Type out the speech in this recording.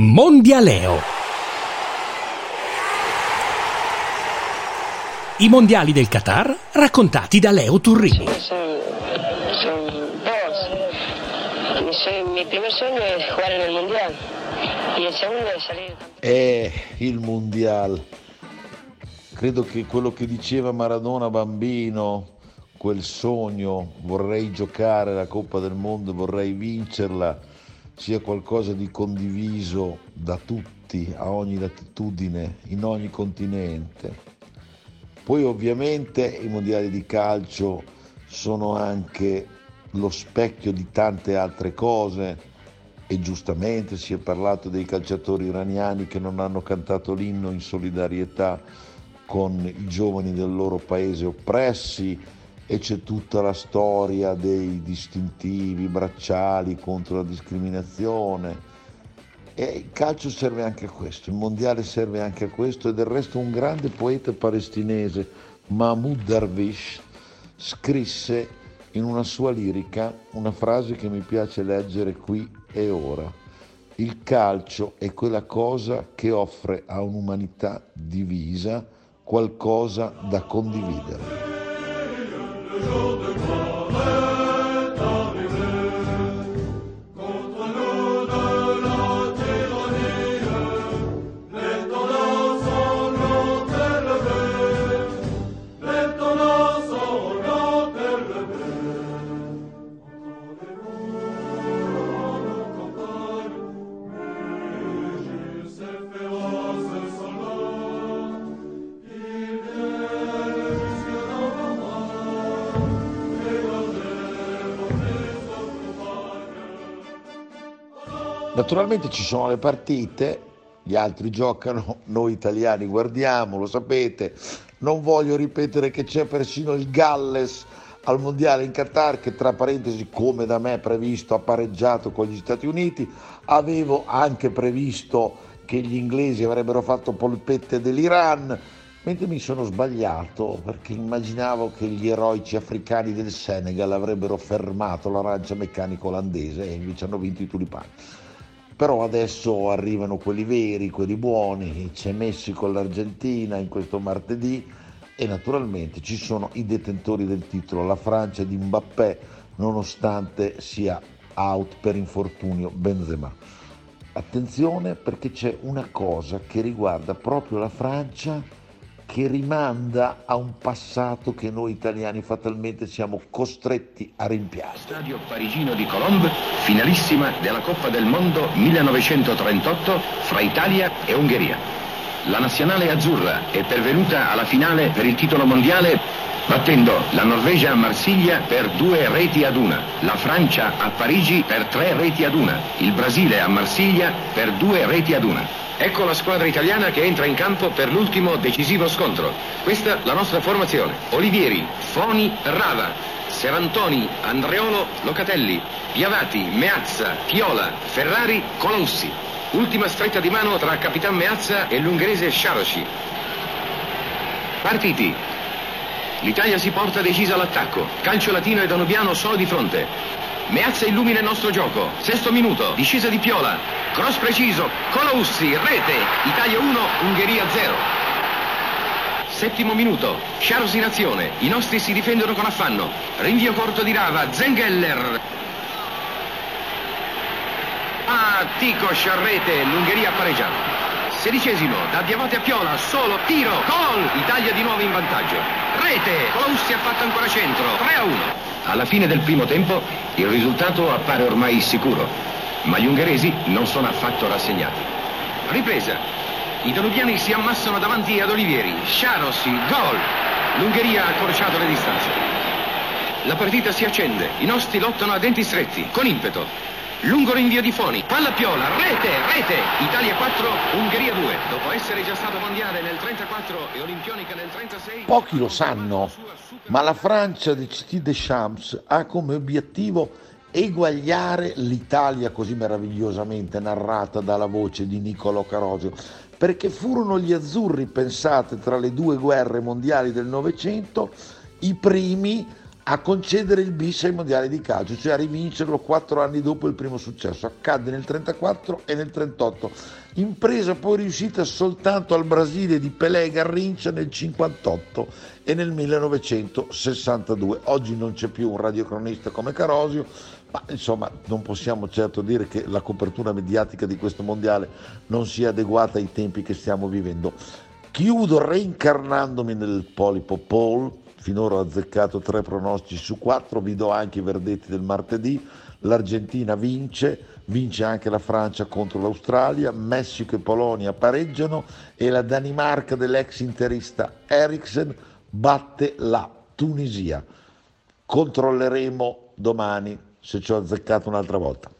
Mondialeo. I mondiali del Qatar raccontati da Leo Turrini. Son, son dos. Mi, sue- mi primer sueño es jugar en el mundial. Y el segundo es salir campeón. Eh, il mondiale. Credo che quello che diceva Maradona bambino, quel sogno, vorrei giocare la Coppa del Mondo, vorrei vincerla, sia qualcosa di condiviso da tutti, a ogni latitudine, in ogni continente. Poi ovviamente i mondiali di calcio sono anche lo specchio di tante altre cose e giustamente si è parlato dei calciatori iraniani che non hanno cantato l'inno in solidarietà con i giovani del loro paese oppressi e c'è tutta la storia dei distintivi bracciali contro la discriminazione. E il calcio serve anche a questo, il mondiale serve anche a questo e del resto un grande poeta palestinese, Mahmoud Darwish, scrisse in una sua lirica una frase che mi piace leggere qui e ora. Il calcio è quella cosa che offre a un'umanità divisa qualcosa da condividere. Jour de gloire. Naturalmente ci sono le partite, gli altri giocano, noi italiani guardiamo, lo sapete. Non voglio ripetere che c'è persino il Galles al mondiale in Qatar che tra parentesi come da me previsto ha pareggiato con gli Stati Uniti. Avevo anche previsto che gli inglesi avrebbero fatto polpette dell'Iran, mentre mi sono sbagliato perché immaginavo che gli eroici africani del Senegal avrebbero fermato l'arancia meccanica olandese e invece hanno vinto i tulipani. Però adesso arrivano quelli veri, quelli buoni, c'è Messico e l'Argentina in questo martedì e naturalmente ci sono i detentori del titolo, la Francia di Mbappé, nonostante sia out per infortunio Benzema. Attenzione perché c'è una cosa che riguarda proprio la Francia che rimanda a un passato che noi italiani fatalmente siamo costretti a rimpiangere. Stadio parigino di Colombe, finalissima della Coppa del Mondo 1938 fra Italia e Ungheria. La nazionale azzurra è pervenuta alla finale per il titolo mondiale battendo la Norvegia a Marsiglia per due reti ad una, la Francia a Parigi per tre reti ad una, il Brasile a Marsiglia per due reti ad una. Ecco la squadra italiana che entra in campo per l'ultimo decisivo scontro. Questa la nostra formazione. Olivieri, Foni, Rava, Serantoni, Andreolo, Locatelli, Piavati, Meazza, Piola, Ferrari, Colossi. Ultima stretta di mano tra Capitan Meazza e l'ungherese Sharoshi. Partiti. L'Italia si porta decisa all'attacco. Calcio latino e danubiano solo di fronte. Meazza illumina il nostro gioco. Sesto minuto. Discesa di Piola. Cross preciso. Coloussi. Rete. Italia 1, Ungheria 0. Settimo minuto. Charles in azione. I nostri si difendono con affanno. Rinvio corto di Rava. Zengeller. Ah, Tico Sciarrete. L'Ungheria ha pareggiato. Sedicesimo, da Diavate a Piola, solo, tiro, gol! Italia di nuovo in vantaggio. Rete, Coloussi ha fatto ancora centro, 3 a 1. Alla fine del primo tempo il risultato appare ormai sicuro, ma gli ungheresi non sono affatto rassegnati. Ripresa. I danubiani si ammassano davanti ad Olivieri. Sciarossi, gol! L'Ungheria ha accorciato le distanze. La partita si accende, i nostri lottano a denti stretti, con impeto. Lungo rinvio di Foni, palla piola, rete, rete, Italia 4, Ungheria 2. Dopo essere già stato mondiale nel 34 e olimpionica nel 36... Pochi lo sanno, ma la Francia di CT Deschamps ha come obiettivo eguagliare l'Italia così meravigliosamente narrata dalla voce di Niccolò Carosio, perché furono gli azzurri, pensate, tra le due guerre mondiali del Novecento, i primi a concedere il bis ai mondiali di calcio, cioè a rivincerlo quattro anni dopo il primo successo. Accadde nel 1934 e nel 1938. Impresa poi riuscita soltanto al Brasile di Pelé e Garrincia nel 1958 e nel 1962. Oggi non c'è più un radiocronista come Carosio, ma insomma non possiamo certo dire che la copertura mediatica di questo mondiale non sia adeguata ai tempi che stiamo vivendo. Chiudo reincarnandomi nel polipo Paul, finora ho azzeccato tre pronostici su quattro, vi do anche i verdetti del martedì, l'Argentina vince, vince anche la Francia contro l'Australia, Messico e Polonia pareggiano e la Danimarca dell'ex interista Eriksen batte la Tunisia. Controlleremo domani se ci ho azzeccato un'altra volta.